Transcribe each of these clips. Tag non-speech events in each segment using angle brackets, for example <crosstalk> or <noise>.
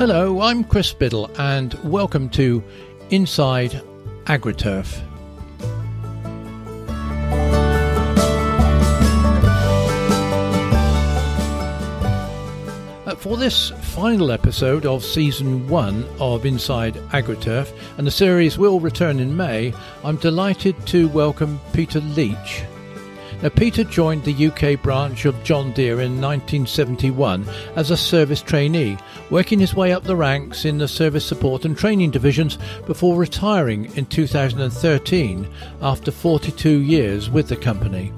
Hello, I'm Chris Biddle, and welcome to Inside AgriTurf. Uh, For this final episode of season one of Inside AgriTurf, and the series will return in May, I'm delighted to welcome Peter Leach. Now, Peter joined the UK branch of John Deere in 1971 as a service trainee, working his way up the ranks in the service support and training divisions before retiring in 2013 after 42 years with the company.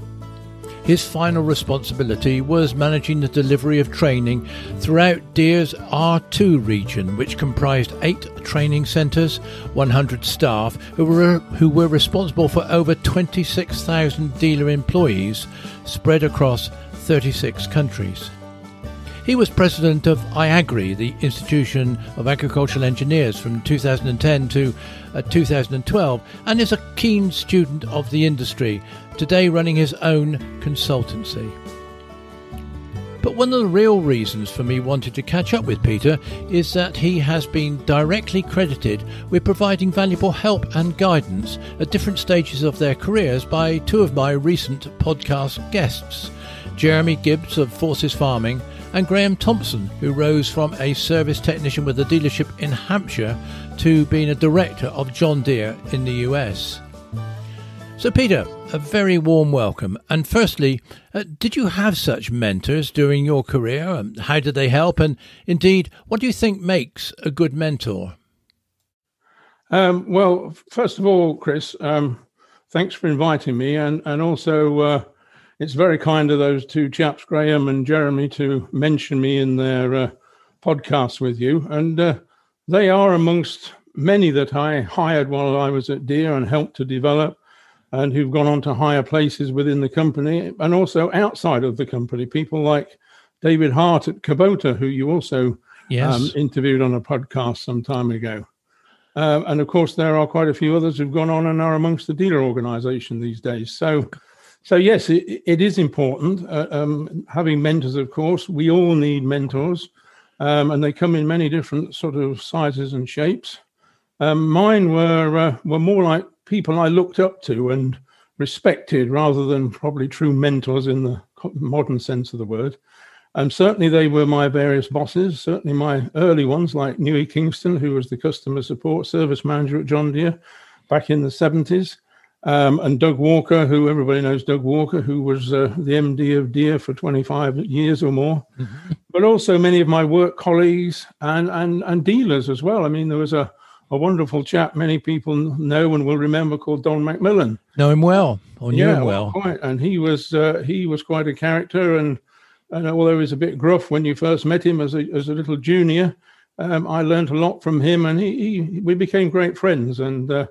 His final responsibility was managing the delivery of training throughout Deere's R2 region, which comprised eight training centres, 100 staff, who were, who were responsible for over 26,000 dealer employees spread across 36 countries. He was president of IAGRI, the Institution of Agricultural Engineers, from 2010 to uh, 2012, and is a keen student of the industry, today running his own consultancy. But one of the real reasons for me wanting to catch up with Peter is that he has been directly credited with providing valuable help and guidance at different stages of their careers by two of my recent podcast guests Jeremy Gibbs of Forces Farming and Graham Thompson, who rose from a service technician with a dealership in Hampshire to being a director of John Deere in the US. So, Peter, a very warm welcome. And firstly, uh, did you have such mentors during your career? Um, how did they help? And indeed, what do you think makes a good mentor? Um, well, first of all, Chris, um, thanks for inviting me. And, and also, uh, it's very kind of those two chaps, Graham and Jeremy, to mention me in their uh, podcast with you. And uh, they are amongst many that I hired while I was at Deere and helped to develop, and who've gone on to higher places within the company and also outside of the company. People like David Hart at Kubota, who you also Yes. um, interviewed on a podcast some time ago. Um, and of course, there are quite a few others who've gone on and are amongst the dealer organization these days. So, so yes, it, it is important uh, um, having mentors. Of course, we all need mentors, um, and they come in many different sort of sizes and shapes. Um, mine were uh, were more like people I looked up to and respected, rather than probably true mentors in the modern sense of the word. And certainly, they were my various bosses. Certainly, my early ones, like Newey Kingston, who was the customer support service manager at John Deere back in the seventies. Um, and Doug Walker, who everybody knows, Doug Walker, who was uh, the MD of Deere for 25 years or more, but also many of my work colleagues and, and, and dealers as well. I mean, there was a, a wonderful chap many people know and will remember called Don McMillan. Know him well, or knew him well. quite. And he was uh, he was quite a character, and, and although he was a bit gruff when you first met him as a as a little junior, um, I learned a lot from him, and he, he we became great friends and uh,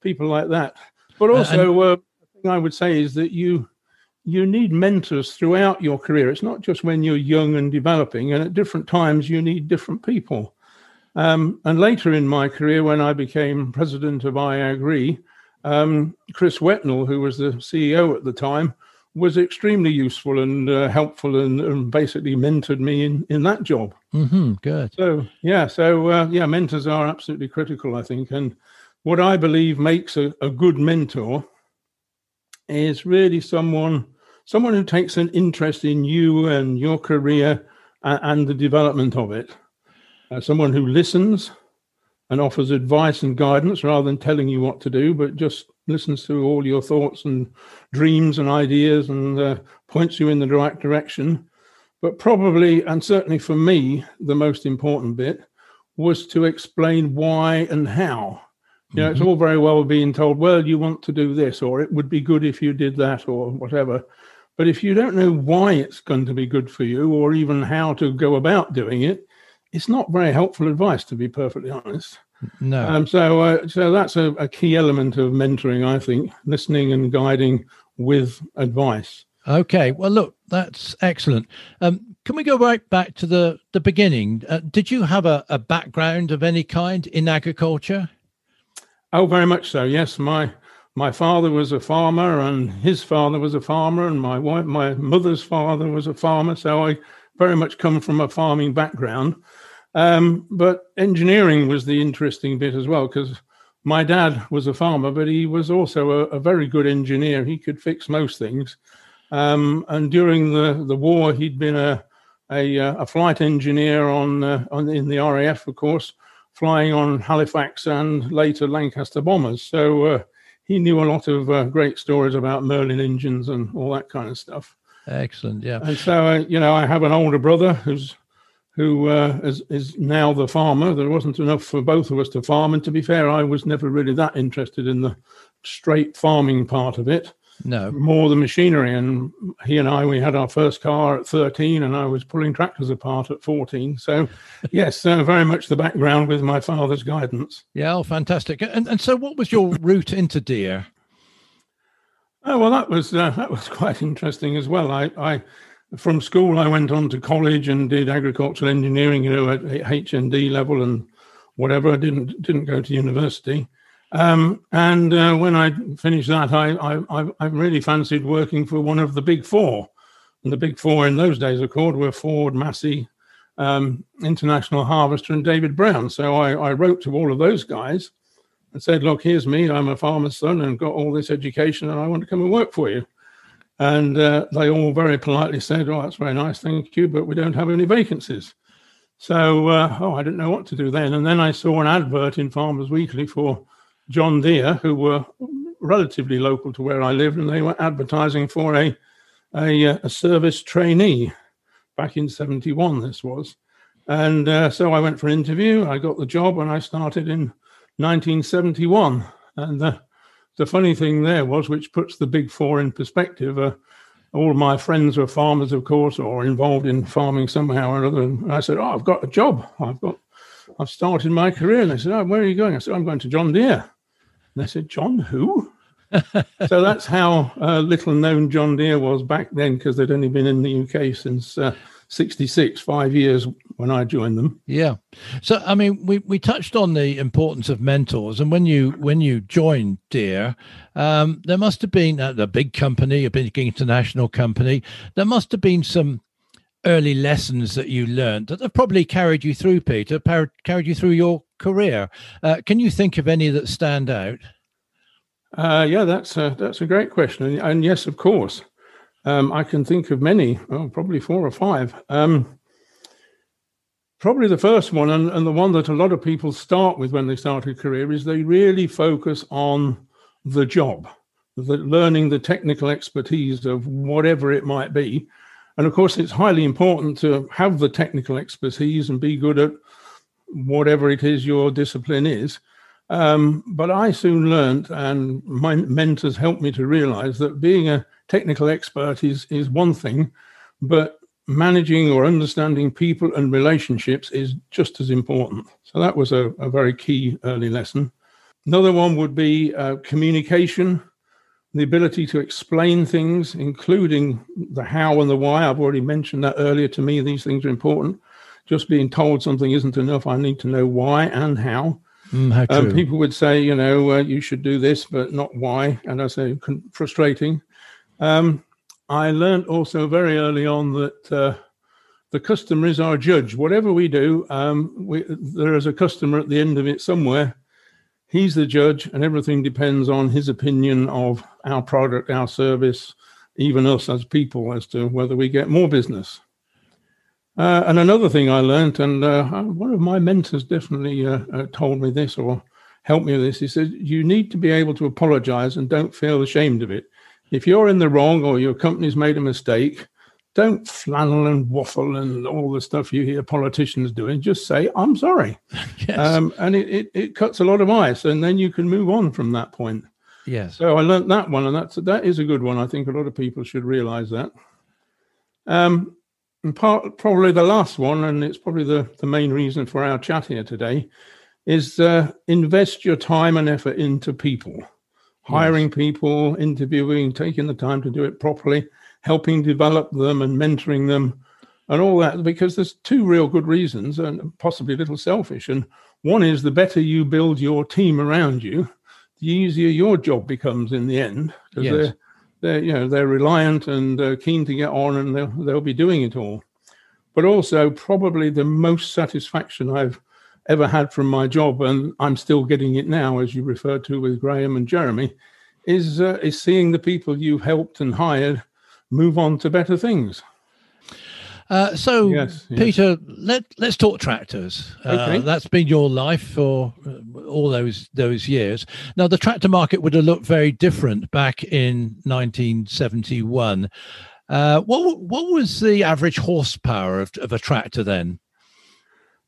people like that. But also, uh, thing I would say is that you you need mentors throughout your career. It's not just when you're young and developing, and at different times you need different people. Um, and later in my career, when I became president of IAGRI, um, Chris Whetnall, who was the CEO at the time, was extremely useful and uh, helpful and, and basically mentored me in, in that job. hmm good. So, yeah, so uh, yeah, mentors are absolutely critical, I think. And what I believe makes a, a good mentor is really someone someone who takes an interest in you and your career and, and the development of it. Uh, someone who listens and offers advice and guidance rather than telling you what to do, but just listens to all your thoughts and dreams and ideas and uh, points you in the right direction. But probably, and certainly for me, the most important bit was to explain why and how. You know, it's all very well being told, well, you want to do this, or it would be good if you did that, or whatever. But if you don't know why it's going to be good for you, or even how to go about doing it, it's not very helpful advice, to be perfectly honest. No. Um, so, uh, so that's a, a key element of mentoring, I think, listening and guiding with advice. Okay. Well, look, that's excellent. Um, can we go right back to the the beginning? Uh, did you have a, a background of any kind in agriculture? Oh, very much so. Yes, my my father was a farmer, and his father was a farmer, and my wife, my mother's father was a farmer. So I very much come from a farming background. Um, but engineering was the interesting bit as well because my dad was a farmer, but he was also a, a very good engineer. He could fix most things. Um, and during the, the war, he'd been a, a, uh, a flight engineer on, uh, on in the RAF, of course, flying on Halifax and later Lancaster bombers. So uh, he knew a lot of uh, great stories about Merlin engines and all that kind of stuff. Excellent, yeah. And so, uh, you know, I have an older brother who's who uh, is, is now the farmer. There wasn't enough for both of us to farm. And to be fair, I was never really that interested in the straight farming part of it. No. More the machinery. And he and I, we had our first car at 13, and I was pulling tractors apart at 14. So, yes, uh, very much the background with my father's guidance. Yeah, oh, fantastic. And, and so, what was your route into Deere? Oh, well, that was uh, that was <laughs> quite interesting as well. I, I from school, I went on to college and did agricultural engineering, you know, at HND level and whatever. I didn't didn't go to university. Um, and uh, when I finished that, I, I I really fancied working for one of the big four. And the big four in those days, of course, were Ford, Massey, um, International Harvester, and David Brown. So I, I wrote to all of those guys and said, "Look, here's me. I'm a farmer's son and got all this education, and I want to come and work for you." And uh, they all very politely said, Oh, that's very nice, thank you, but we don't have any vacancies. So, uh, oh, I didn't know what to do then. And then I saw an advert in Farmers Weekly for John Deere, who were relatively local to where I lived, and they were advertising for a, a, uh, a service trainee back in 71, this was. And uh, so I went for an interview, I got the job, and I started in 1971. And uh, the funny thing there was, which puts the big four in perspective, uh, all my friends were farmers, of course, or involved in farming somehow or other. And I said, "Oh, I've got a job. I've got, I've started my career." And they said, "Oh, where are you going?" I said, "I'm going to John Deere." And they said, "John who?" <laughs> so that's how uh, little known John Deere was back then, because they'd only been in the UK since uh, 66, five years when I joined them. Yeah. So I mean, we, we touched on the importance of mentors, and when you when you joined Deere, um, there must have been a, a big company, a big international company. There must have been some early lessons that you learned that have probably carried you through, Peter, par- carried you through your career. Uh, can you think of any that stand out? Uh, yeah, that's a, that's a great question, and, and yes, of course. Um, I can think of many, oh, probably four or five. Um, probably the first one, and, and the one that a lot of people start with when they start a career, is they really focus on the job, the, learning the technical expertise of whatever it might be. And of course, it's highly important to have the technical expertise and be good at whatever it is your discipline is. Um, but I soon learned, and my mentors helped me to realize that being a technical expert is, is one thing, but managing or understanding people and relationships is just as important. So that was a, a very key early lesson. Another one would be uh, communication, the ability to explain things, including the how and the why. I've already mentioned that earlier. To me, these things are important. Just being told something isn't enough. I need to know why and how. Mm, um, people would say, you know, uh, you should do this, but not why. And I say, frustrating. Um, I learned also very early on that uh, the customer is our judge. Whatever we do, um, we, there is a customer at the end of it somewhere. He's the judge, and everything depends on his opinion of our product, our service, even us as people, as to whether we get more business. Uh, and another thing I learned, and uh, one of my mentors definitely uh, uh, told me this or helped me with this, he said, You need to be able to apologize and don't feel ashamed of it if you're in the wrong or your company's made a mistake, don't flannel and waffle and all the stuff you hear politicians doing. Just say, I'm sorry. <laughs> yes. Um, and it, it, it, cuts a lot of ice, and then you can move on from that point. Yes. So I learned that one, and that's that is a good one. I think a lot of people should realize that. Um, and part, probably the last one, and it's probably the, the main reason for our chat here today, is uh, invest your time and effort into people hiring yes. people, interviewing, taking the time to do it properly, helping develop them and mentoring them and all that because there's two real good reasons and possibly a little selfish and one is the better you build your team around you the easier your job becomes in the end because yes. they're they're you know they're reliant and uh, keen to get on and they'll, they'll be doing it all but also probably the most satisfaction I've ever had from my job, and I'm still getting it now, as you referred to with Graham and Jeremy, is uh, is seeing the people you've helped and hired move on to better things. Uh, so, yes, yes. Peter, let let's talk tractors. Uh, okay. Uh, that's been your life for uh, all those those years. Now, the tractor market would have looked very different back in 1971. Uh, what what was the average horsepower of, of a tractor then?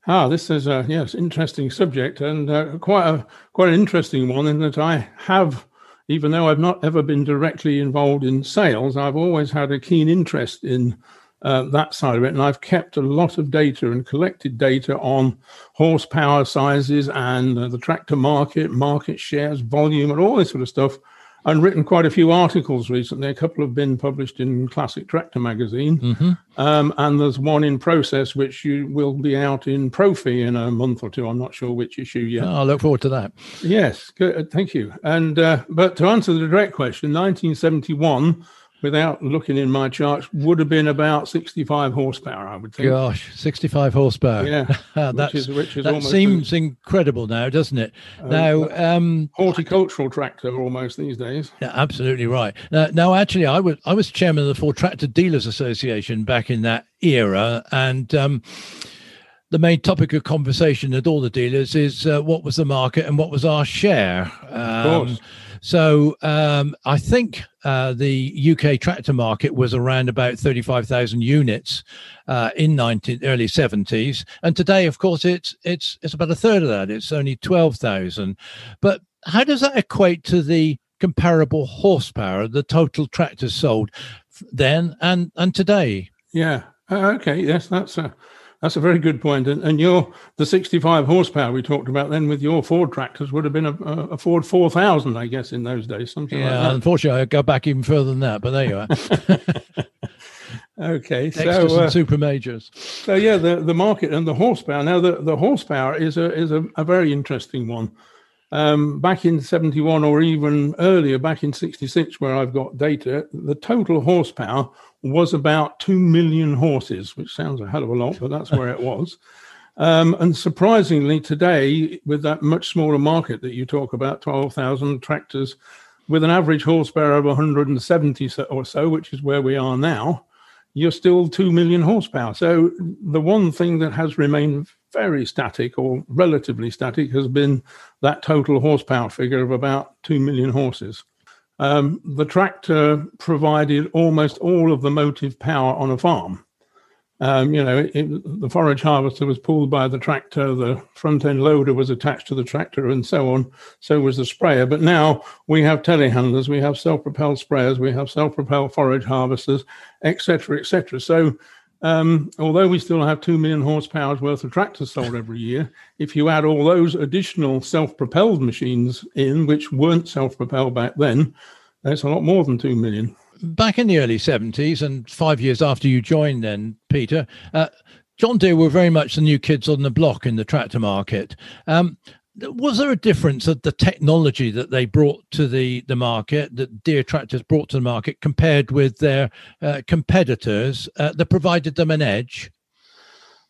Ah, this is a yes interesting subject and uh, quite a quite an interesting one in that I have, even though I've not ever been directly involved in sales, I've always had a keen interest in uh, that side of it. And I've kept a lot of data and collected data on horsepower sizes and uh, the tractor market, market shares, volume, and all this sort of stuff. And written quite a few articles recently. A couple have been published in Classic Tractor magazine, mm-hmm. um, and there's one in process which you will be out in Profi in a month or two. I'm not sure which issue yet. Oh, I look forward to that. Yes, good, thank you. And uh, but to answer the direct question, 1971 without looking in my charts, would have been about 65 horsepower, I would think. Gosh, 65 horsepower. Yeah. <laughs> That's, which is, which is that seems a, incredible now, doesn't it? Um, now, um, horticultural tractor almost these days. Yeah, absolutely right. Now, now, actually, I was, I was chairman of the Ford Tractor Dealers Association back in that era. And, um, the main topic of conversation at all the dealers is uh, what was the market and what was our share. Um, of course. So um, I think uh, the UK tractor market was around about 35,000 units uh, in 19, early 70s, and today, of course, it's it's it's about a third of that. It's only 12,000. But how does that equate to the comparable horsepower, the total tractors sold then and and today? Yeah. Uh, okay. Yes, that's a that's a very good point. And, and your the 65 horsepower we talked about then with your Ford tractors would have been a, a Ford 4000, I guess, in those days. Something yeah, like unfortunately, I go back even further than that, but there you are. <laughs> okay, so uh, super majors. So yeah, the, the market and the horsepower. Now the, the horsepower is a is a, a very interesting one. Um, back in 71 or even earlier, back in 66, where I've got data, the total horsepower was about 2 million horses, which sounds a hell of a lot, but that's where it was. Um, and surprisingly, today, with that much smaller market that you talk about, 12,000 tractors with an average horsepower of 170 or so, which is where we are now, you're still 2 million horsepower. So the one thing that has remained very static or relatively static has been that total horsepower figure of about 2 million horses. Um, the tractor provided almost all of the motive power on a farm. Um, you know, it, the forage harvester was pulled by the tractor, the front end loader was attached to the tractor, and so on. So was the sprayer. But now we have telehandlers, we have self propelled sprayers, we have self propelled forage harvesters, etc., etc. So um, although we still have 2 million horsepower worth of tractors sold every year, if you add all those additional self propelled machines in, which weren't self propelled back then, that's a lot more than 2 million. Back in the early 70s, and five years after you joined, then, Peter, uh, John Deere were very much the new kids on the block in the tractor market. Um, was there a difference of the technology that they brought to the, the market, that Deere tractors brought to the market, compared with their uh, competitors uh, that provided them an edge?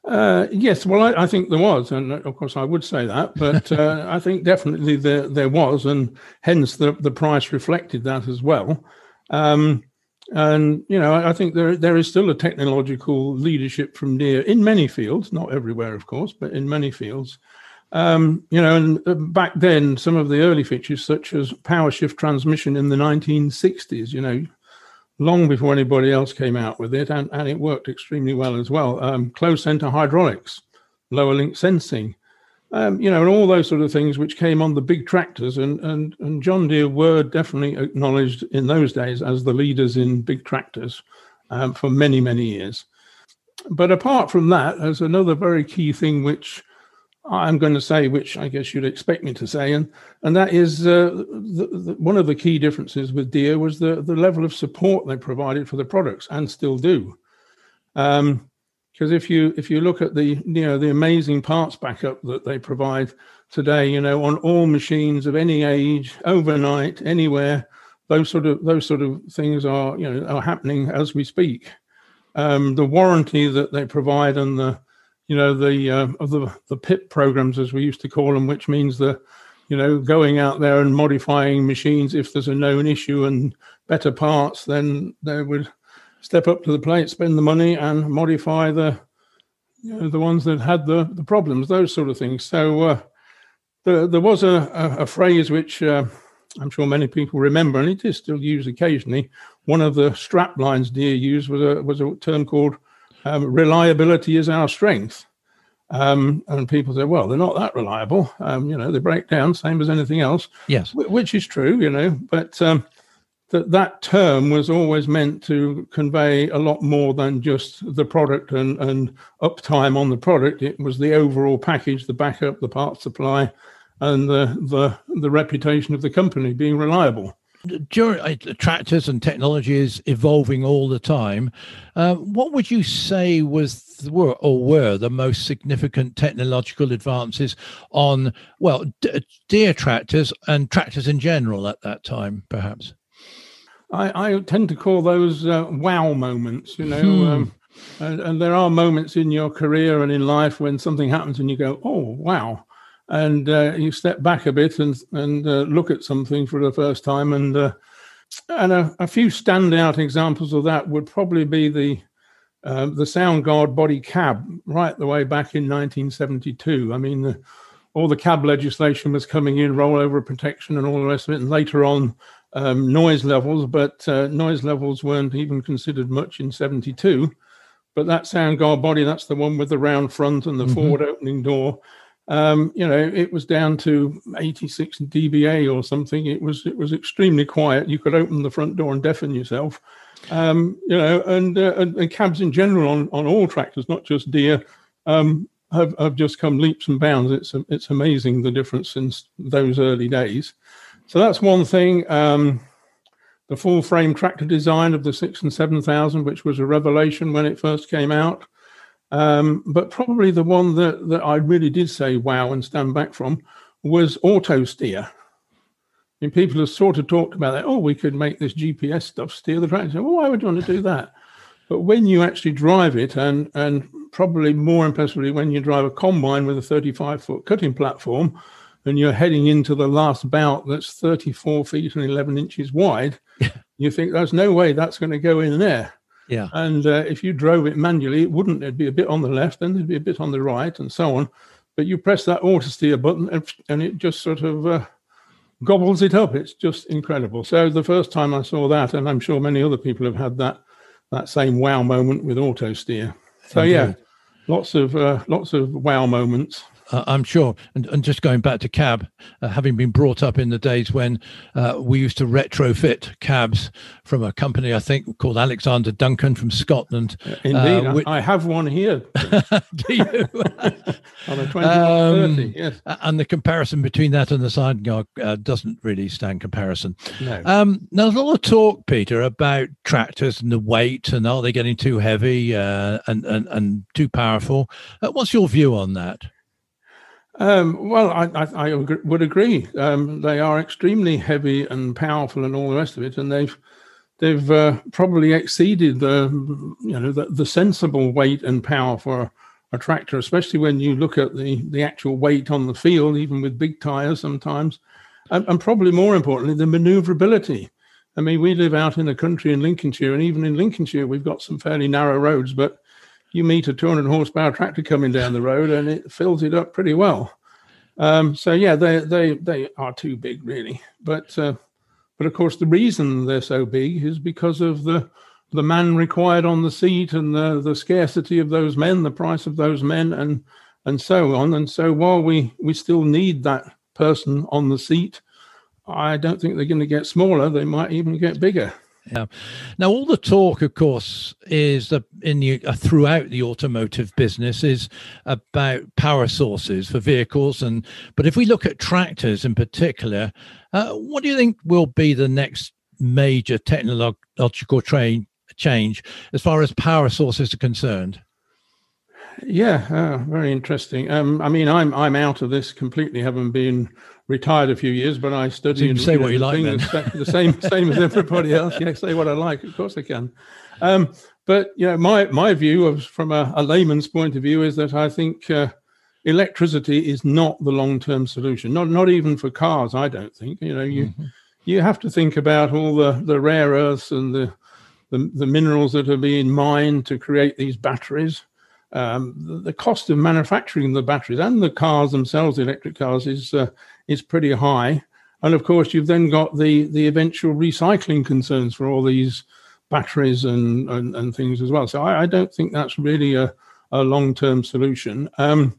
Uh, yes, well, I, I, think there was, and of course I would say that, but <laughs> uh, I think definitely there there was, and hence the the price reflected that as well. Um, and you know, I think there there is still a technological leadership from Deere in many fields, not everywhere, of course, but in many fields. Um, you know, and uh, back then, some of the early features, such as power shift transmission in the 1960s, you know, long before anybody else came out with it, and, and it worked extremely well as well. Um, closed center hydraulics, lower link sensing, um, you know, and all those sort of things which came on the big tractors. And, and, and John Deere were definitely acknowledged in those days as the leaders in big tractors um, for many, many years. But apart from that, there's another very key thing which I'm going to say, which I guess you'd expect me to say, and and that is uh, the, the, one of the key differences with Deere was the the level of support they provided for the products and still do. Because um, if you if you look at the you know the amazing parts backup that they provide today, you know on all machines of any age, overnight, anywhere, those sort of those sort of things are you know are happening as we speak. um, the warranty that they provide and the you know the uh, of the the PIP programs as we used to call them, which means the you know going out there and modifying machines if there's a known issue and better parts, then they would step up to the plate, spend the money, and modify the you know, the ones that had the the problems, those sort of things. So uh, there there was a a, a phrase which. Uh, I'm sure many people remember, and it is still used occasionally. One of the strap lines Deere used was a was a term called um, "reliability is our strength." Um, and people say, "Well, they're not that reliable. Um, you know, they break down, same as anything else." Yes, which is true, you know. But um, that that term was always meant to convey a lot more than just the product and and uptime on the product. It was the overall package, the backup, the part supply, and the the the reputation of the company being reliable. During uh, tractors and technology is evolving all the time. Uh, what would you say was were or were the most significant technological advances on well d- Deere tractors and tractors in general at that time, perhaps? I, I tend to call those uh, wow moments. You know. Hmm. Um, and, and, there are moments in your career and in life when something happens and you go, "Oh, wow!" And uh, you step back a bit and and uh, look at something for the first time. And uh, and a, a, few standout examples of that would probably be the uh, the Sound-Gard body cab right the way back in 1972. I mean, the, all the cab legislation was coming in, rollover protection, and all the rest of it. And later on, um, noise levels, but uh, noise levels weren't even considered much in 72. But that Sound-Gard body, that's the one with the round front and the mm-hmm. forward opening door um, you know, it was down to 86 dBA or something. It was it was extremely quiet. You could open the front door and deafen yourself. Um, you know, and, uh, and, and cabs in general on on all tractors, not just Deere, um, have have just come leaps and bounds. It's it's amazing the difference since those early days. So that's one thing. Um, the full frame tractor design of the six and seven thousand, which was a revelation when it first came out. Um, but probably the one that, that I really did say wow and stand back from was auto steer. I mean, people have sort of talked about that. Oh, we could make this GPS stuff steer the tractor. Well, why would you want to do that? But when you actually drive it, and and probably more impressively when you drive a combine with a 35 foot cutting platform, and you're heading into the last bout that's 34 feet and 11 inches wide, <laughs> you think there's no way that's going to go in there. Yeah. And uh, if you drove it manually, it wouldn't. There'd be a bit on the left, then there'd be a bit on the right, and so on. But you press that auto steer button, and, and it just sort of uh, gobbles it up. It's just incredible. So the first time I saw that, and I'm sure many other people have had that that same wow moment with auto steer. So Indeed. yeah, lots of uh, lots of wow moments uh, I'm sure. And, and just going back to cab, uh, having been brought up in the days when uh, we used to retrofit cabs from a company, I think, called Alexander Duncan from Scotland. Uh, indeed, which, I have one here. <laughs> Do you? <laughs> On a 2130, um, yes. And the comparison between that and the Sound-Gard uh, doesn't really stand comparison. No. Um, now, there's a lot of talk, Peter, about tractors and the weight and are they getting too heavy uh, and, and, and too powerful? what's your view on that? Um, well, I, I, I, would agree. Um, they are extremely heavy and powerful, and all the rest of it, and they've they've uh, probably exceeded the you know the, the, sensible weight and power for a tractor, especially when you look at the the actual weight on the field, even with big tires sometimes, and, and probably more importantly, the manoeuvrability. I mean, we live out in the country in Lincolnshire, and even in Lincolnshire, we've got some fairly narrow roads, but you meet a 200 horsepower tractor coming down the road and it fills it up pretty well. Um, so yeah, they they they are too big really, but uh, but of course the reason they're so big is because of the the man required on the seat and the the scarcity of those men, the price of those men, and and so on. And so while we we still need that person on the seat, I don't think they're going to get smaller. They might even get bigger. Yeah. Now, all the talk, of course, is in the uh, throughout the automotive business is about power sources for vehicles, and but if we look at tractors in particular, uh, what do you think will be the next major technological train change as far as power sources are concerned? Yeah, uh, very interesting. Um, I mean, I'm I'm out of this completely, having been retired a few years, but I study so and say what you like. Then. The same, <laughs> same as everybody else. Yeah, say what I like. Of course I can. Um, but you know, my my view of from a, a layman's point of view is that I think uh, electricity is not the long term solution. Not not even for cars. I don't think. You know, you mm-hmm. you have to think about all the the rare earths and the the, the minerals that are being mined to create these batteries. Um, the, the, cost of manufacturing the batteries and the cars themselves, the electric cars, is uh, is pretty high. And of course, you've then got the the eventual recycling concerns for all these batteries and and, and things as well. So I, I, don't think that's really a, a long term solution. Um,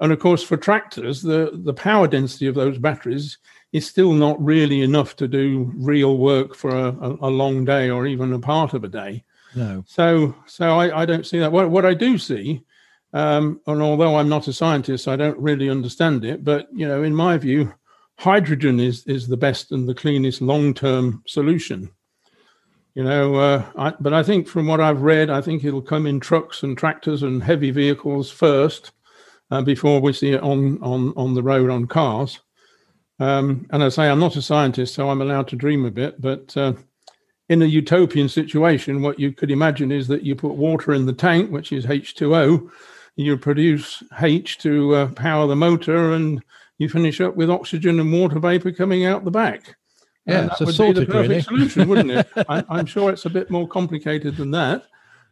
and of course, for tractors, the the power density of those batteries is still not really enough to do real work for a, a, a long day or even a part of a day. No. So so I, I don't see that. What what I do see, um, and although I'm not a scientist, I don't really understand it. But you know, in my view, hydrogen is is the best and the cleanest long term solution. You know, uh, I, but I think from what I've read, I think it'll come in trucks and tractors and heavy vehicles first, uh, before we see it on on on the road on cars. Um, and I say I'm not a scientist, so I'm allowed to dream a bit. But uh, in a utopian situation, what you could imagine is that you put water in the tank, which is H2O, you produce H to uh, power the motor, and you finish up with oxygen and water vapor coming out the back. Yeah, that would be the perfect really. solution, wouldn't it? I, am sure it's a bit more complicated than that.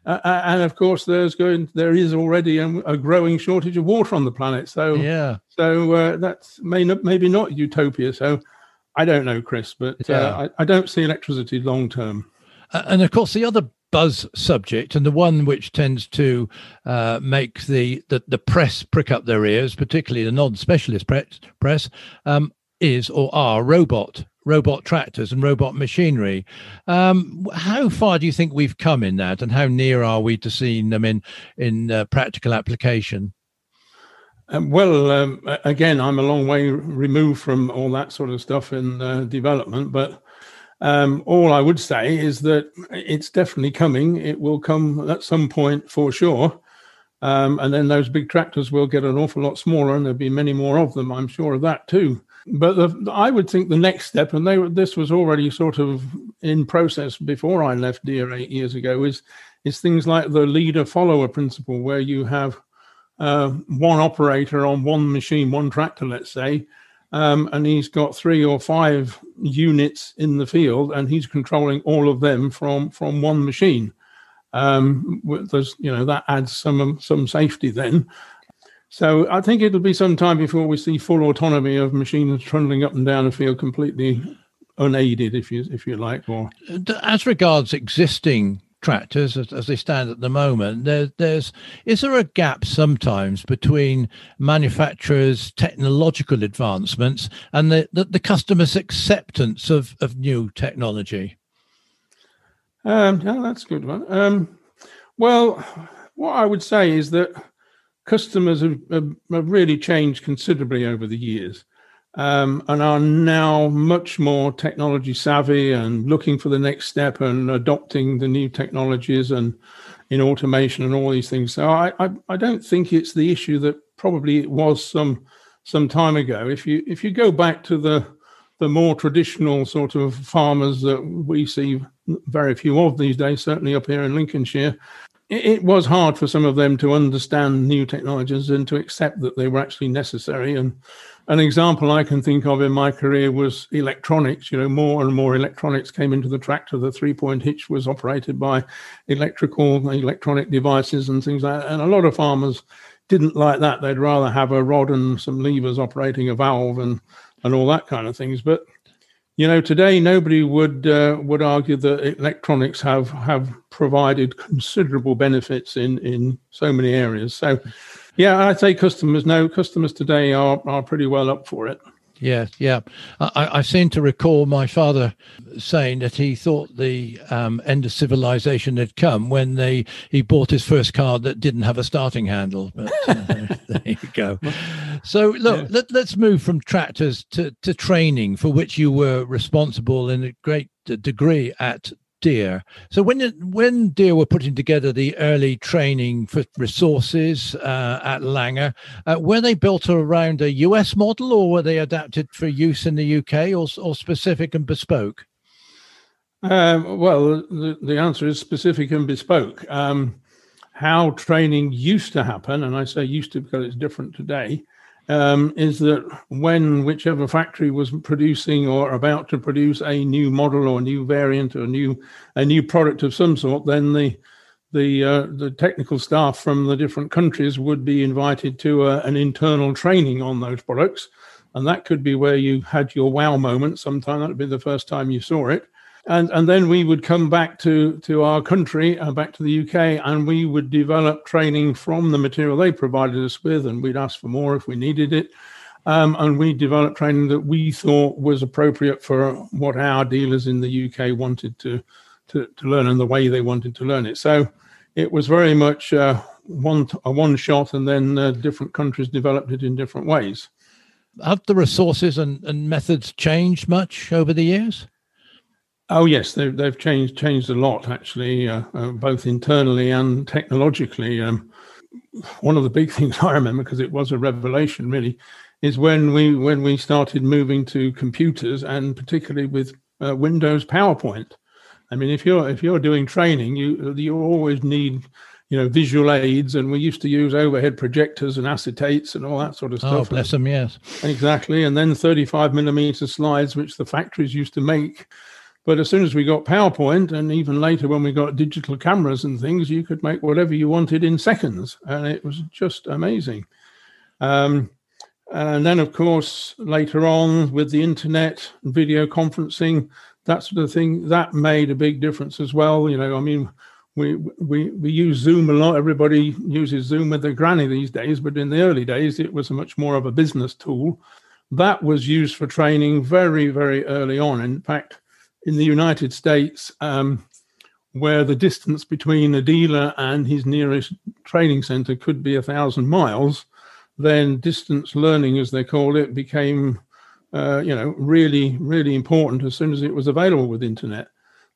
Uh, uh, and of course, there's going there is already a, a, growing shortage of water on the planet. So yeah, so uh, that's may not, maybe not utopia. So I don't know, Chris, but uh. I, I, don't see electricity long term. and of course, the other buzz subject and the one which tends to uh, make the, the, the press prick up their ears, particularly the non-specialist press, press um, is or are robot robot tractors and robot machinery. Um, how far do you think we've come in that, and how near are we to seeing them in in uh, practical application? Um, well, um, again, I'm a long way removed from all that sort of stuff in uh, development, but um, all I would say is that it's definitely coming. It will come at some point for sure. Um, and then those big tractors will get an awful lot smaller, and there'll be many more of them. I'm sure of that too. But the, I would think the next step, and they, this was already sort of in process before I left Deere eight years ago, is is things like the leader follower principle, where you have uh, one operator on one machine, one tractor, let's say, um, and he's got three or five units in the field, and he's controlling all of them from from one machine. Um, there's, you know, that adds some some safety then. So I think it'll be some time before we see full autonomy of machines trundling up and down a field completely unaided, if you if you like. Or as regards existing tractors as, as, they stand at the moment there, there's is there a gap sometimes between manufacturers technological advancements and the, the, the customer's acceptance of, of new technology? Um yeah that's a good one. Um well what i would say is that customers have, have, have really changed considerably over the years um, and are now much more technology savvy and looking for the next step and adopting the new technologies and in automation and all these things. So I, I, I don't think it's the issue that probably it was some some time ago. If you if you go back to the the more traditional sort of farmers that we see very few of these days, certainly up here in Lincolnshire, it, it was hard for some of them to understand new technologies and to accept that they were actually necessary and an example I can think of in my career was electronics. You know, more and more electronics came into the tractor. The three point hitch was operated by electrical, electronic devices and things like that. And a lot of farmers didn't like that. They'd rather have a rod and some levers operating a valve and, and all that kind of things. But you know, today nobody would uh, would argue that electronics have have provided considerable benefits in in so many areas. So yeah, I'd say customers. No, customers today are are pretty well up for it. Yeah, yeah. I, I seem to recall my father saying that he thought the um, end of civilization had come when they he bought his first car that didn't have a starting handle. But uh, <laughs> there you go. So look, yeah. let, us move from tractors to, to training, for which you were responsible in a great degree at Deere. So when when Deere were putting together the early training for resources uh, at Langar, uh, were they built around a US model or were they adapted for use in the UK or, or specific and bespoke? Um, well, the, the answer is specific and bespoke. Um, how training used to happen, and I say used to because it's different today, um, is that when whichever factory was producing or about to produce a new model or a new variant or a new a new product of some sort, then the the uh, the technical staff from the different countries would be invited to uh, an internal training on those products, and that could be where you had your wow moment. Sometime that would be the first time you saw it, and and then we would come back to to our country, uh, back to the UK, and we would develop training from the material they provided us with, and we'd ask for more if we needed it. Um, and we developed training that we thought was appropriate for what our dealers in the UK wanted to, to, to learn and the way they wanted to learn it. So it was very much uh, one a one shot, and then uh, different countries developed it in different ways. Have the resources and, and methods changed much over the years? Oh yes, they've they've changed changed a lot actually, uh, uh, both internally and technologically. Um, one of the big <laughs> things I remember because it was a revelation really is when we when we started moving to computers and particularly with uh, Windows PowerPoint. I mean, if you're if you're doing training, you you always need you know visual aids, and we used to use overhead projectors and acetates and all that sort of oh, stuff. Oh, bless them, yes, exactly. And then 35 millimeter slides, which the factories used to make but as soon as we got PowerPoint, and even later when we got digital cameras and things, you could make whatever you wanted in seconds, and it was just amazing. Um, and then, of course, later on with the internet, and video conferencing, that sort of thing, that made a big difference as well. You know, I mean, we we we use Zoom a lot. Everybody uses Zoom with their granny these days, but in the early days, it was much more of a business tool. That was used for training very, very early on. In fact, in the United States, um, where the distance between a dealer and his nearest training center could be a thousand miles, then distance learning, as they call it, became, uh, you know, really, really important as soon as it was available with internet.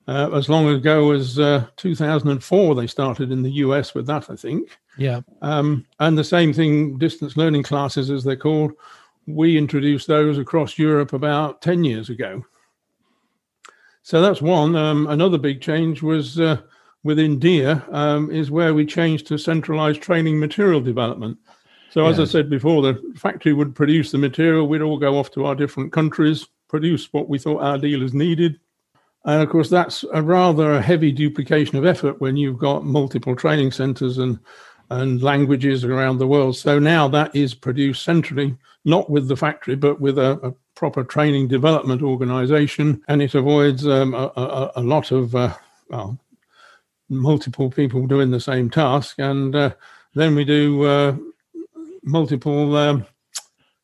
Uh, as long ago as uh, 2004, they started in the US with that, I think. Yeah. Um, and the same thing, distance learning classes, as they're called, we introduced those across Europe about 10 years ago. So that's one. Um, another big change was uh, within Deere um, is where we changed to centralized training material development. So as I said before, the factory would produce the material. We'd all go off to our different countries, produce what we thought our dealers needed. And of course, that's a rather heavy duplication of effort when you've got multiple training centers and and languages around the world. So now that is produced centrally, not with the factory, but with a, a proper training development organization, and it avoids um, a, a, a, lot of uh, well, multiple people doing the same task. And uh, then we do uh, multiple um,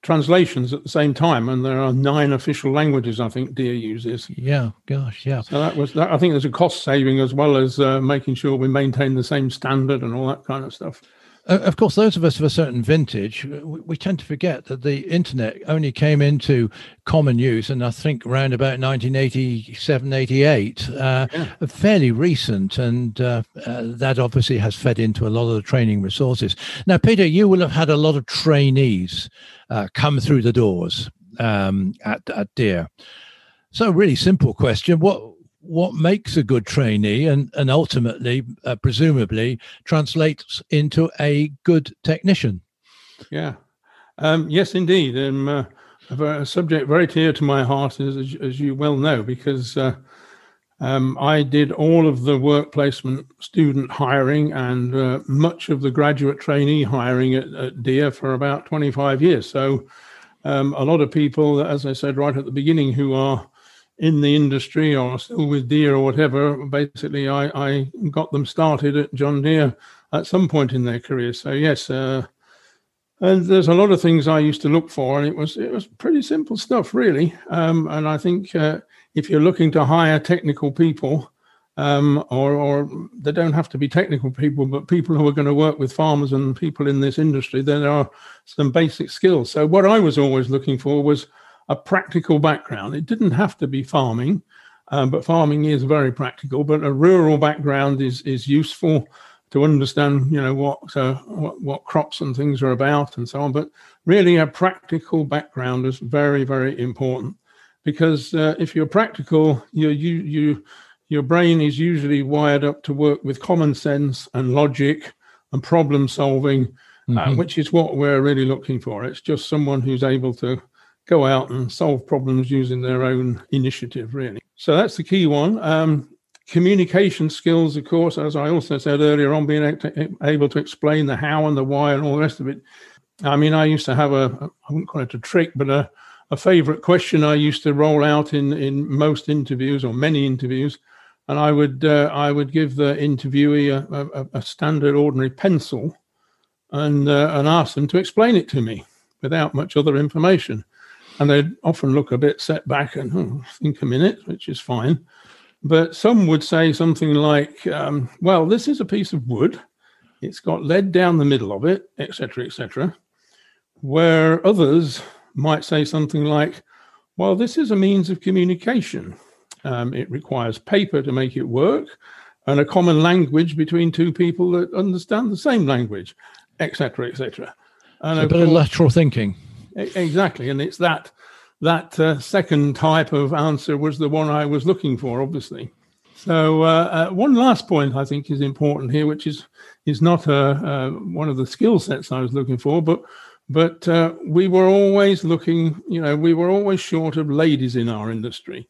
translations at the same time, and there are nine official languages I think Deere uses. Yeah, gosh, yeah. So that was that. I think there's a cost saving as well as uh, making sure we maintain the same standard and all that kind of stuff. Of course, those of us of a certain vintage, we, we, tend to forget that the internet only came into common use, and I think around about 1987, 88, uh, yeah. fairly recent, and uh, uh, that obviously has fed into a lot of the training resources. Now, Peter, you will have had a lot of trainees uh, come through the doors um, at, at Deere. So, really simple question: What what makes a good trainee and, and ultimately, uh, presumably, translates into a good technician. Yeah. Um, yes, indeed. Um, uh, a subject very dear to my heart, as, as you well know, because uh, um, I did all of the work placement student hiring and uh, much of the graduate trainee hiring at, at for about 25 years. So, um, a lot of people, as I said right at the beginning, who are in the industry or still with Deere or whatever, basically I, I got them started at John Deere at some point in their career. So yes, uh, and there's a lot of things I used to look for, and it was it was pretty simple stuff really. Um, and I think uh, if you're looking to hire technical people, um, or or they don't have to be technical people, but people who are going to work with farmers and people in this industry, there are some basic skills. So what I was always looking for was a practical background. It didn't have to be farming, Um, but farming is very practical. But a rural background is is useful to understand, you know, what, uh, what what crops and things are about and so on. But really, a practical background is very very important because uh, if you're practical, you you you your brain is usually wired up to work with common sense and logic and problem solving, uh, mm-hmm. uh, which is what we're really looking for. It's just someone who's able to go out and solve problems using their own initiative, really. So that's the key one. Um, communication skills, of course, as I also said earlier on, being able to explain the how and the why and all the rest of it. I mean, I used to have a, I wouldn't call it a trick, but a, a favorite question I used to roll out in, in most interviews or many interviews. And I would uh, I would give the interviewee a, a, a standard ordinary pencil and uh, and ask them to explain it to me without much other information. And they'd often look a bit set back and oh, think a minute, which is fine. But some would say something like, um, well, this is a piece of wood. It's got lead down the middle of it, etc., etc. Where others might say something like, well, this is a means of communication. Um, it requires paper to make it work and a common language between two people that understand the same language, etc., etc. And a bit of lateral thinking. Exactly, and it's that that uh, second type of answer was the one I was looking for, obviously. So uh, uh, one last point I think is important here, which is is not a, uh, one of the skill sets I was looking for, but but uh, we were always looking, you know, we were always short of ladies in our industry.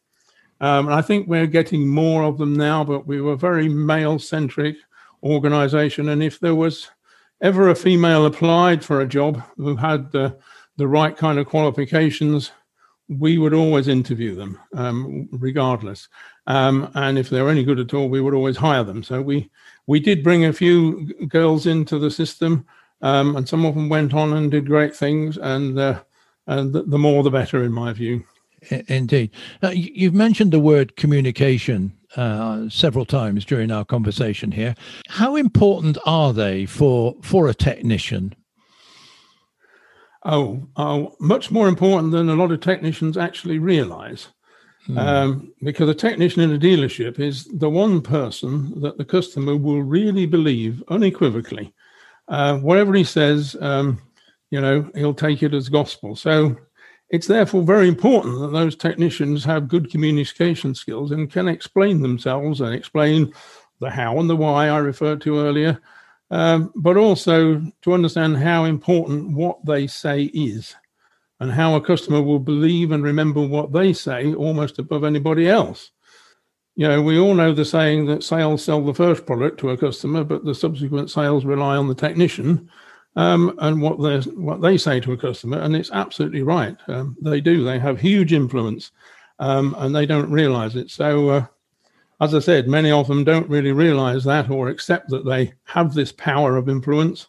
Um, and I think we're getting more of them now, but we were very male centric organization. And if there was ever a female applied for a job who had the, the right kind of qualifications, we would always interview them, um, regardless. Um, and if they were any good at all, we would always hire them. So we we did bring a few girls into the system, um, and some of them went on and did great things. And uh, and the, more, the better, in my view. Indeed, you've mentioned the word communication uh, several times during our conversation here. How important are they for for a technician? Oh, oh, much more important than a lot of technicians actually realize. Hmm. Um, because a technician in a dealership is the one person that the customer will really believe unequivocally. Uh, whatever he says, um, you know, he'll take it as gospel. So it's therefore very important that those technicians have good communication skills and can explain themselves and explain the how and the why I referred to earlier, um, but also to understand how important what they say is and how a customer will believe and remember what they say almost above anybody else. You know, we all know the saying that sales sell the first product to a customer, but the subsequent sales rely on the technician um, and what they what they say to a customer, and it's absolutely right. Um, they do. They have huge influence, um, and they don't realize it. So, uh, as I said, many of them don't really realize that or accept that they have this power of influence.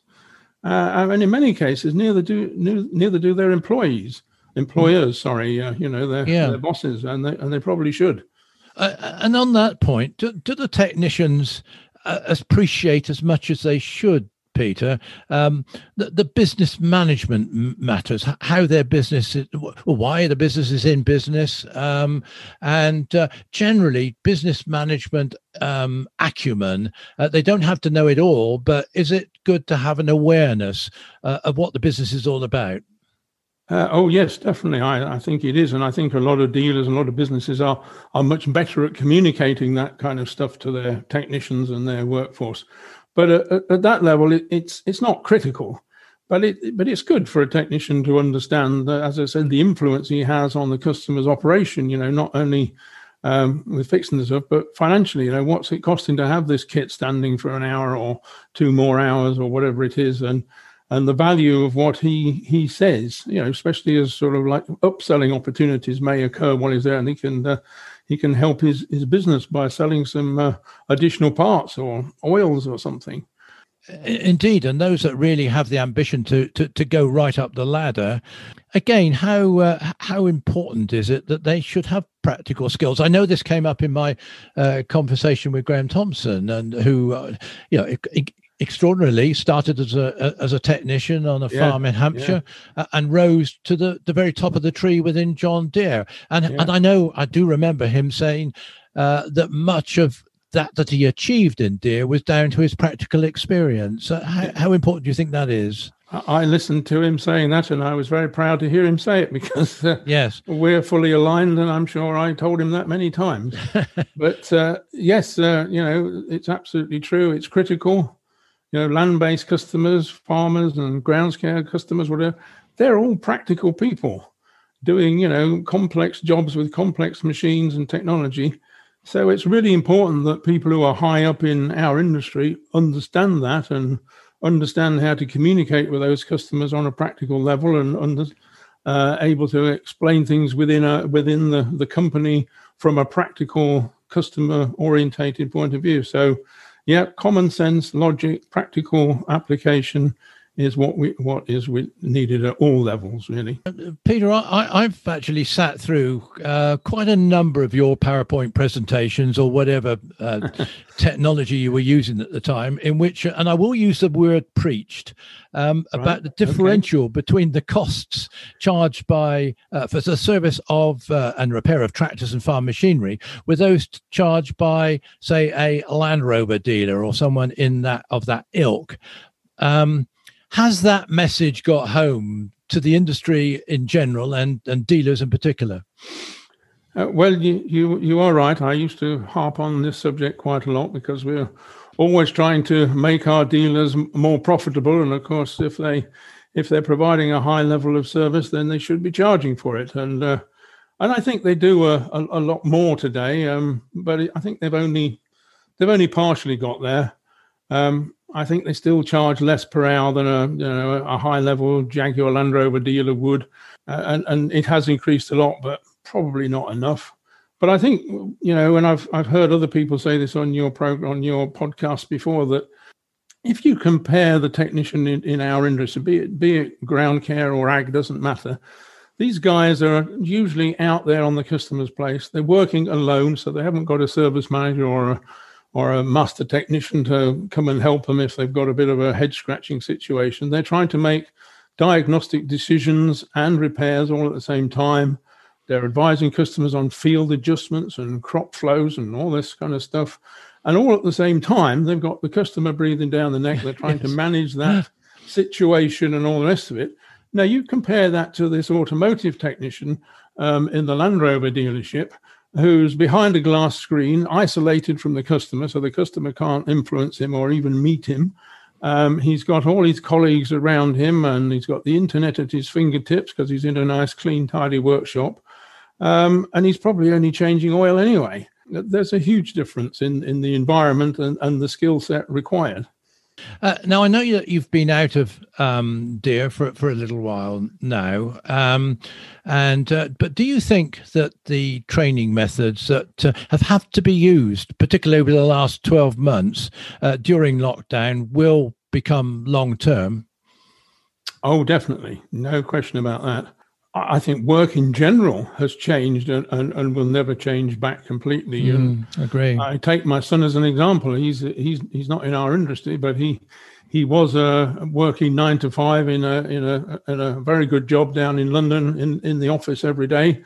Uh, and in many cases, neither do neither do their employees, employers. Sorry, uh, you know their, yeah. their bosses, and they and they probably should. Uh, and on that point, do, do the technicians uh, appreciate as much as they should Peter, um, the, the, business management matters, how their business, is, why the business is in business, um, and uh, generally business management um, acumen. Uh, they don't have to know it all, but is it good to have an awareness uh, of what the business is all about? Uh, oh yes, definitely. I, I think it is, and I think a lot of dealers and a lot of businesses are are much better at communicating that kind of stuff to their technicians and their workforce. But at, at that level, it, it's it's not critical, but it but it's good for a technician to understand that, as I said, the influence he has on the customer's operation. You know, not only um, with fixing the stuff, but financially, you know, what's it costing to have this kit standing for an hour or two more hours or whatever it is, and and the value of what he he says, you know, especially as sort of like upselling opportunities may occur while he's there, and he can uh, he can help his, his business by selling some uh, additional parts or oils or something. Indeed, and those that really have the ambition to to, to go right up the ladder, again, how uh, how important is it that they should have practical skills? I know this came up in my uh, conversation with Graham Thompson, and who, uh, you know, extraordinarily started as a as a technician on a yeah, farm in Hampshire yeah. uh, and rose to the the very top of the tree within John Deere and yeah. and I know I do remember him saying uh, that much of that that he achieved in Deere was down to his practical experience. Uh, how, how, important do you think that is? I listened to him saying that, and I was very proud to hear him say it <laughs> because uh, yes, we're fully aligned, and I'm sure I told him that many times. <laughs> but uh, yes, uh, you know, it's absolutely true. It's critical. You know, land-based customers, farmers, and grounds care customers, whatever, they're all practical people doing you know complex jobs with complex machines and technology. So it's really important that people who are high up in our industry understand that and understand how to communicate with those customers on a practical level and under, uh, able to explain things within a within the, the company from a practical customer orientated point of view. So yeah common sense logic practical application is what we what is we needed at all levels really peter I, have actually sat through uh, quite a number of your powerpoint presentations or whatever uh, <laughs> technology you were using at the time in which and i will use the word preached um, right. about the differential okay. between the costs charged by uh, for the service of uh, and repair of tractors and farm machinery with those charged by say a land rover dealer or someone in that of that ilk um, has that message got home to the industry in general and, and dealers in particular? Uh, well, you, you you are right. I used to harp on this subject quite a lot because we're always trying to make our dealers more profitable. And of course, if they if they're providing a high level of service, then they should be charging for it. And uh, and I think they do a, a, a lot more today. Um, but I think they've only they've only partially got there. Um, I think they still charge less per hour than a you know a high level Jaguar Land Rover dealer would, uh, and and it has increased a lot, but probably not enough. But I think you know, and I've I've heard other people say this on your program on your podcast before that if you compare the technician in, in our industry, be it be it ground care or ag, doesn't matter. These guys are usually out there on the customer's place. They're working alone, so they haven't got a service manager or a or a master technician to come and help them if they've got a bit of a head scratching situation. They're trying to make diagnostic decisions and repairs all at the same time. They're advising customers on field adjustments and crop flows and all this kind of stuff. And all at the same time, they've got the customer breathing down the neck. They're trying <laughs> yes. to manage that <laughs> situation and all the rest of it. Now, you compare that to this automotive technician um, in the Land Rover dealership who's behind a glass screen, isolated from the customer, so the customer can't influence him or even meet him. Um, he's got all his colleagues around him, and he's got the internet at his fingertips because he's in a nice, clean, tidy workshop. Um, and he's probably only changing oil anyway. There's a huge difference in, in the environment and, and the skill set required. Uh, now I know that you've been out of um, Deere for for a little while now, um, and uh, but do you think that the training methods that uh, have had to be used, particularly over the last twelve months uh, during lockdown, will become long term? Oh, definitely, no question about that. I think work in general has changed and, and, and will never change back completely. Mm, agree. I take my son as an example. He's he's he's not in our industry, but he he was uh, working nine to five in a in a in a very good job down in London in, in the office every day,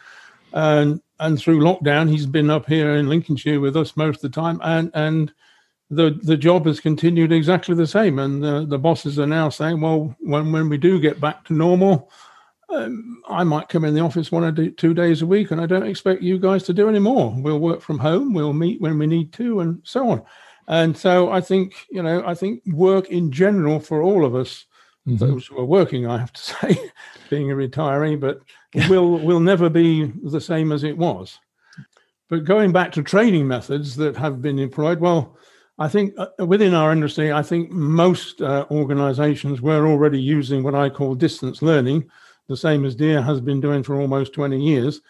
and and through lockdown he's been up here in Lincolnshire with us most of the time, and and the the job has continued exactly the same. And the, the bosses are now saying, well, when when we do get back to normal um, I might come in the office one or two days a week, and I don't expect you guys to do any more. We'll work from home. We'll meet when we need to, and so on. And so I think you know, I think work in general for all of us, mm-hmm. those who are working, I have to <laughs> say, being a retiree, but will will never be the same as it was. But going back to training methods that have been employed, well, I think uh, within our industry, I think most uh, organizations were already using what I call distance learning, the same as Deere has been doing for almost 20 years.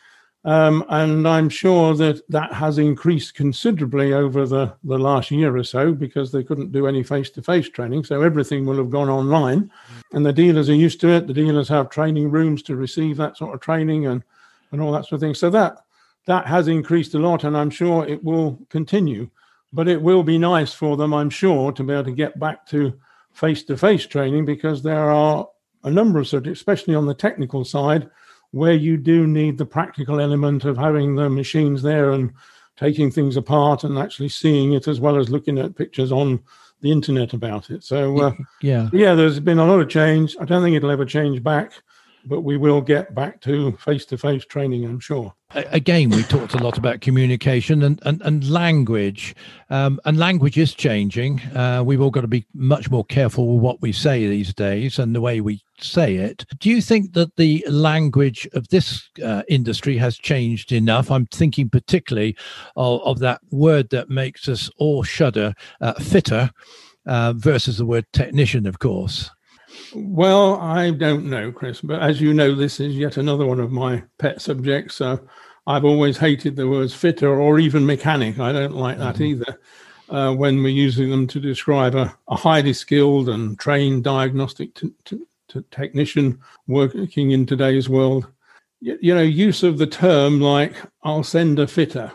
Um, and I'm sure that that has increased considerably over the, the last year or so because they couldn't do any face to face training. So everything will have gone online. And the dealers are used to it. The dealers have training rooms to receive that sort of training and, and all that sort of thing. So that that has increased a lot, and I'm sure it will continue. But it will be nice for them, I'm sure, to be able to get back to face to face training because there are a number of subjects, especially on the technical side, where you do need the practical element of having the machines there and taking things apart and actually seeing it as well as looking at pictures on the internet about it. So uh, yeah, yeah, there's been a lot of change. I don't think it'll ever change back, but we will get back to face-to-face training, I'm sure again, we talked a lot about communication and, and, and language, um, and language is changing. Uh, we've all got to be much more careful with what we say these days and the way we say it. Do you think that the language of this uh, industry has changed enough? I'm thinking particularly of, of that word that makes us all shudder, uh, fitter, uh, versus the word technician, of course. Well, I don't know, Chris, but as you know, this is yet another one of my pet subjects. So I've always hated the words fitter or even mechanic. I don't like that mm-hmm. either. Uh, when we're using them to describe a, a highly skilled and trained diagnostic t- t- t- technician working in today's world, you, you know, use of the term like "I'll send a fitter."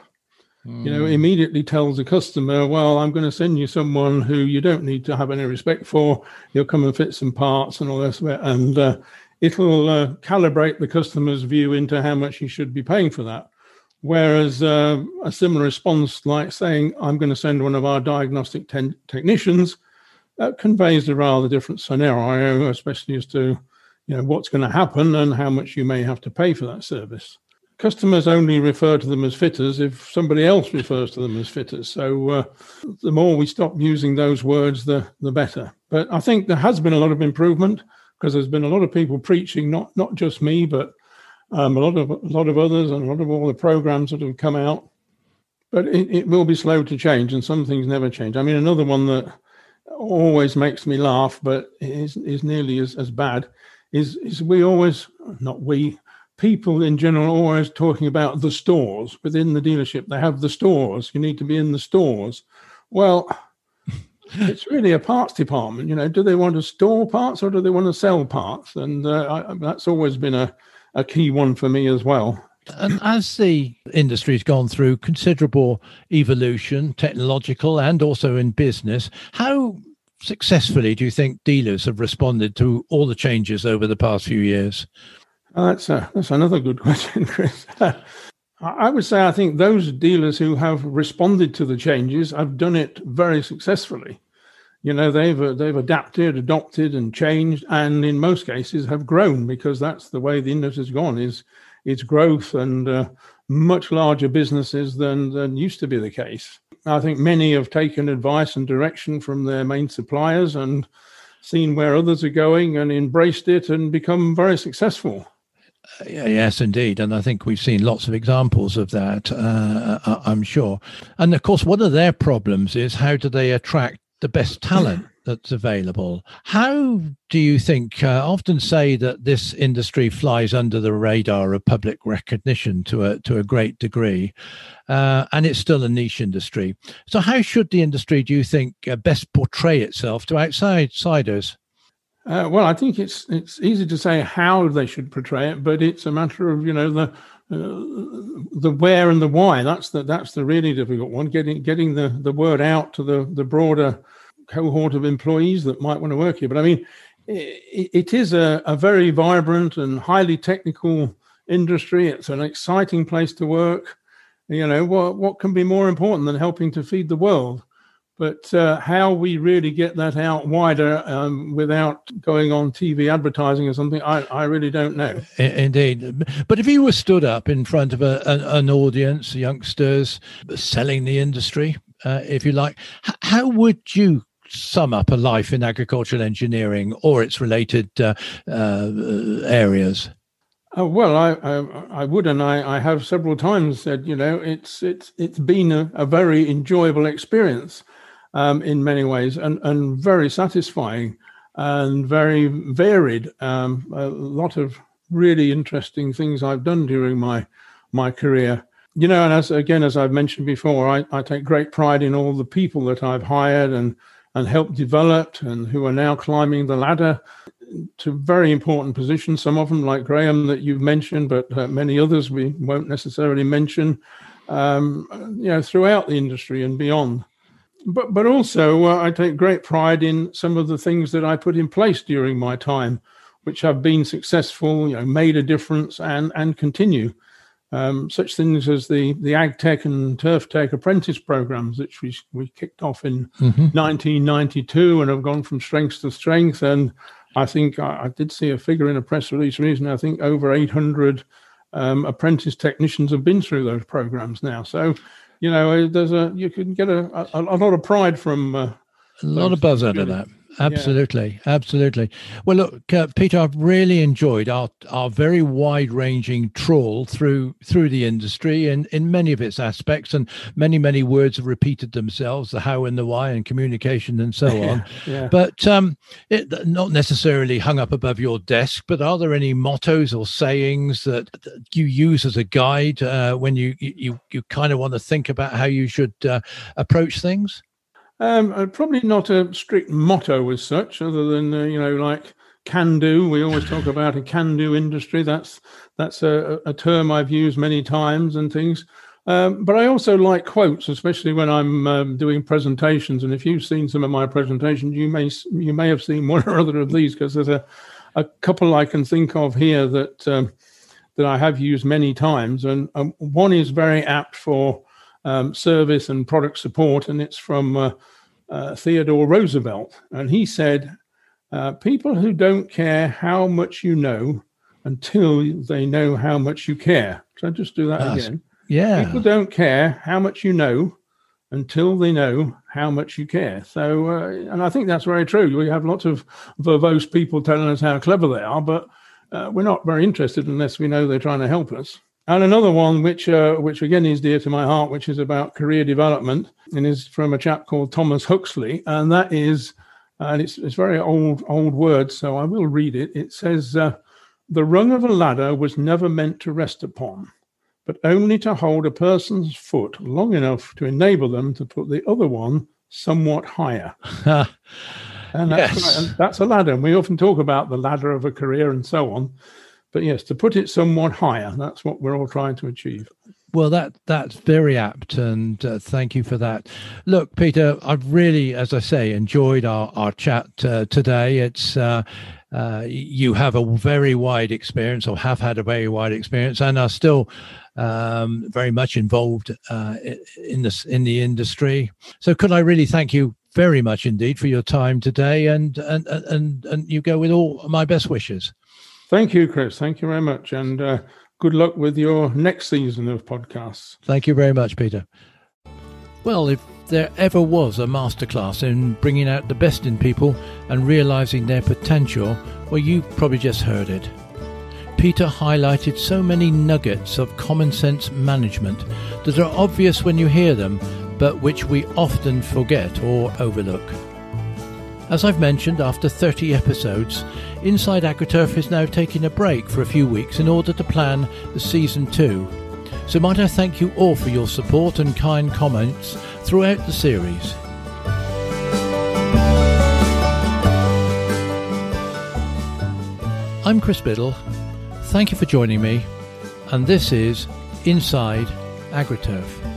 You know, mm. immediately tells the customer, well, I'm going to send you someone who you don't need to have any respect for. You'll come and fit some parts and all this, and uh, it'll uh, calibrate the customer's view into how much he should be paying for that. Whereas uh, a similar response, like saying, I'm going to send one of our diagnostic technicians, that conveys a rather different scenario, especially as to you know what's going to happen and how much you may have to pay for that service customers only refer to them as fitters if somebody else refers to them as fitters. So uh, the more we stop using those words, the the better. But I think there has been a lot of improvement because there's been a lot of people preaching, not not just me, but um, a lot of a lot of others and a lot of all the programs that have come out. But it, it will be slow to change, and some things never change. I mean, another one that always makes me laugh, but is is nearly as, as bad, is is we always not we people in general are always talking about the stores within the dealership. They have the stores. You need to be in the stores. Well, <laughs> it's really a parts department. You know, do they want to store parts or do they want to sell parts? And uh, I, that's always been a, a key one for me as well. And as the industry's gone through considerable evolution, technological and also in business, how successfully do you think dealers have responded to all the changes over the past few years? Uh, that's a, that's another good <laughs> question, Chris. <laughs> I would say I think those dealers who have responded to the changes have done it very successfully. You know, they've uh, they've adapted, adopted, and changed, and in most cases have grown because that's the way the industry's gone. Is its growth and uh, much larger businesses than than used to be the case. I think many have taken advice and direction from their main suppliers and seen where others are going and embraced it and become very successful. Yes, indeed. And I think we've seen lots of examples of that, uh, uh, I'm sure. And of course, one of their problems is how do they attract the best talent <laughs> that's available? How do you think? Uh, often say that this industry flies under the radar of public recognition to a to a great degree, uh, and it's still a niche industry. So, how should the industry, do you think, uh, best portray itself to outsiders? Uh, well, I think it's it's easy to say how they should portray it, but it's a matter of you know the uh, the where and the why. That's the that's the really difficult one. Getting getting the the word out to the the broader cohort of employees that might want to work here. But I mean, it, it is a, a very vibrant and highly technical industry. It's an exciting place to work. You know what what can be more important than helping to feed the world? But uh, how we really get that out wider um, without going on TV advertising or something, I, I really don't know. Indeed. But if you were stood up in front of a, an audience, youngsters selling the industry, uh, if you like, how would you sum up a life in agricultural engineering or its related uh, uh, areas? Uh, well, I, I, I would, and I, I have several times said, you know, it's it's it's been a, a very enjoyable experience um, in many ways and, and very satisfying and very varied. Um, a lot of really interesting things I've done during my my career. You know, and as again as I've mentioned before, I, I take great pride in all the people that I've hired and and helped develop and who are now climbing the ladder to very important positions. Some of them, like Graham, that you've mentioned, but uh, many others we won't necessarily mention. Um, you know, throughout the industry and beyond but but also uh, I take great pride in some of the things that I put in place during my time, which have been successful, you know, made a difference and and continue. um, such things as the the AgTech and Turf Tech apprentice programs, which we we kicked off in mm-hmm. 1992 and have gone from strength to strength. And I think I, I, did see a figure in a press release recently. I think over 800 um, apprentice technicians have been through those programs now. So, you know, there's a you can get a, a, a lot of pride from. Uh, a lot of buzz out of that. Absolutely, yeah. absolutely. Well, look, uh, Peter, I've really enjoyed our our very wide ranging trawl through through the industry in in many of its aspects, and many many words have repeated themselves: the how and the why, and communication, and so <laughs> on. yeah. But um, it, not necessarily hung up above your desk. But are there any mottos or sayings that, that you use as a guide uh, when you you you kind of want to think about how you should uh, approach things? Um, uh, probably not a strict motto as such, other than uh, you know, like can do. We always talk about a can do industry. That's that's a, a, term I've used many times and things. Um, but I also like quotes, especially when I'm um, doing presentations. And if you've seen some of my presentations, you may you may have seen <laughs> one or other of these because there's a a couple I can think of here that um, that I have used many times, and um, one is very apt for um, service and product support, and it's from uh, uh, Theodore Roosevelt. And he said, uh, People who don't care how much you know until they know how much you care. So just do that That's, again. Yeah. People don't care how much you know until they know how much you care. So, uh, and I think that's very true. We have lots of verbose people telling us how clever they are, but uh, we're not very interested unless we know they're trying to help us. And another one, which uh, which again is dear to my heart, which is about career development, and is from a chap called Thomas Huxley, and that is, and it's it's very old old word, so I will read it. It says, uh, "The rung of a ladder was never meant to rest upon, but only to hold a person's foot long enough to enable them to put the other one somewhat higher." <laughs> and that's, yes. and that's a ladder. And we often talk about the ladder of a career and so on. But yes, to put it somewhat higher, that's what we're all trying to achieve. Well, that that's very apt, and uh, thank you for that. Look, Peter, I've really, as I say, enjoyed our our chat uh, today. It's uh, uh you have a very wide experience, or have had a very wide experience, and are still um, very much involved uh, in this in the industry. So, could I really thank you very much indeed for your time today, and and and and you go with all my best wishes. Thank you, Chris. Thank you very much. And uh, good luck with your next season of podcasts. Thank you very much, Peter. Well, if there ever was a masterclass in bringing out the best in people and realizing their potential, well, you probably just heard it. Peter highlighted so many nuggets of common sense management that are obvious when you hear them, but which we often forget or overlook. As I've mentioned, after 30 episodes, Inside AgriTurf is now taking a break for a few weeks in order to plan the season 2. So might I thank you all for your support and kind comments throughout the series. I'm Chris Biddle. Thank you for joining me, and this is Inside AgriTurf.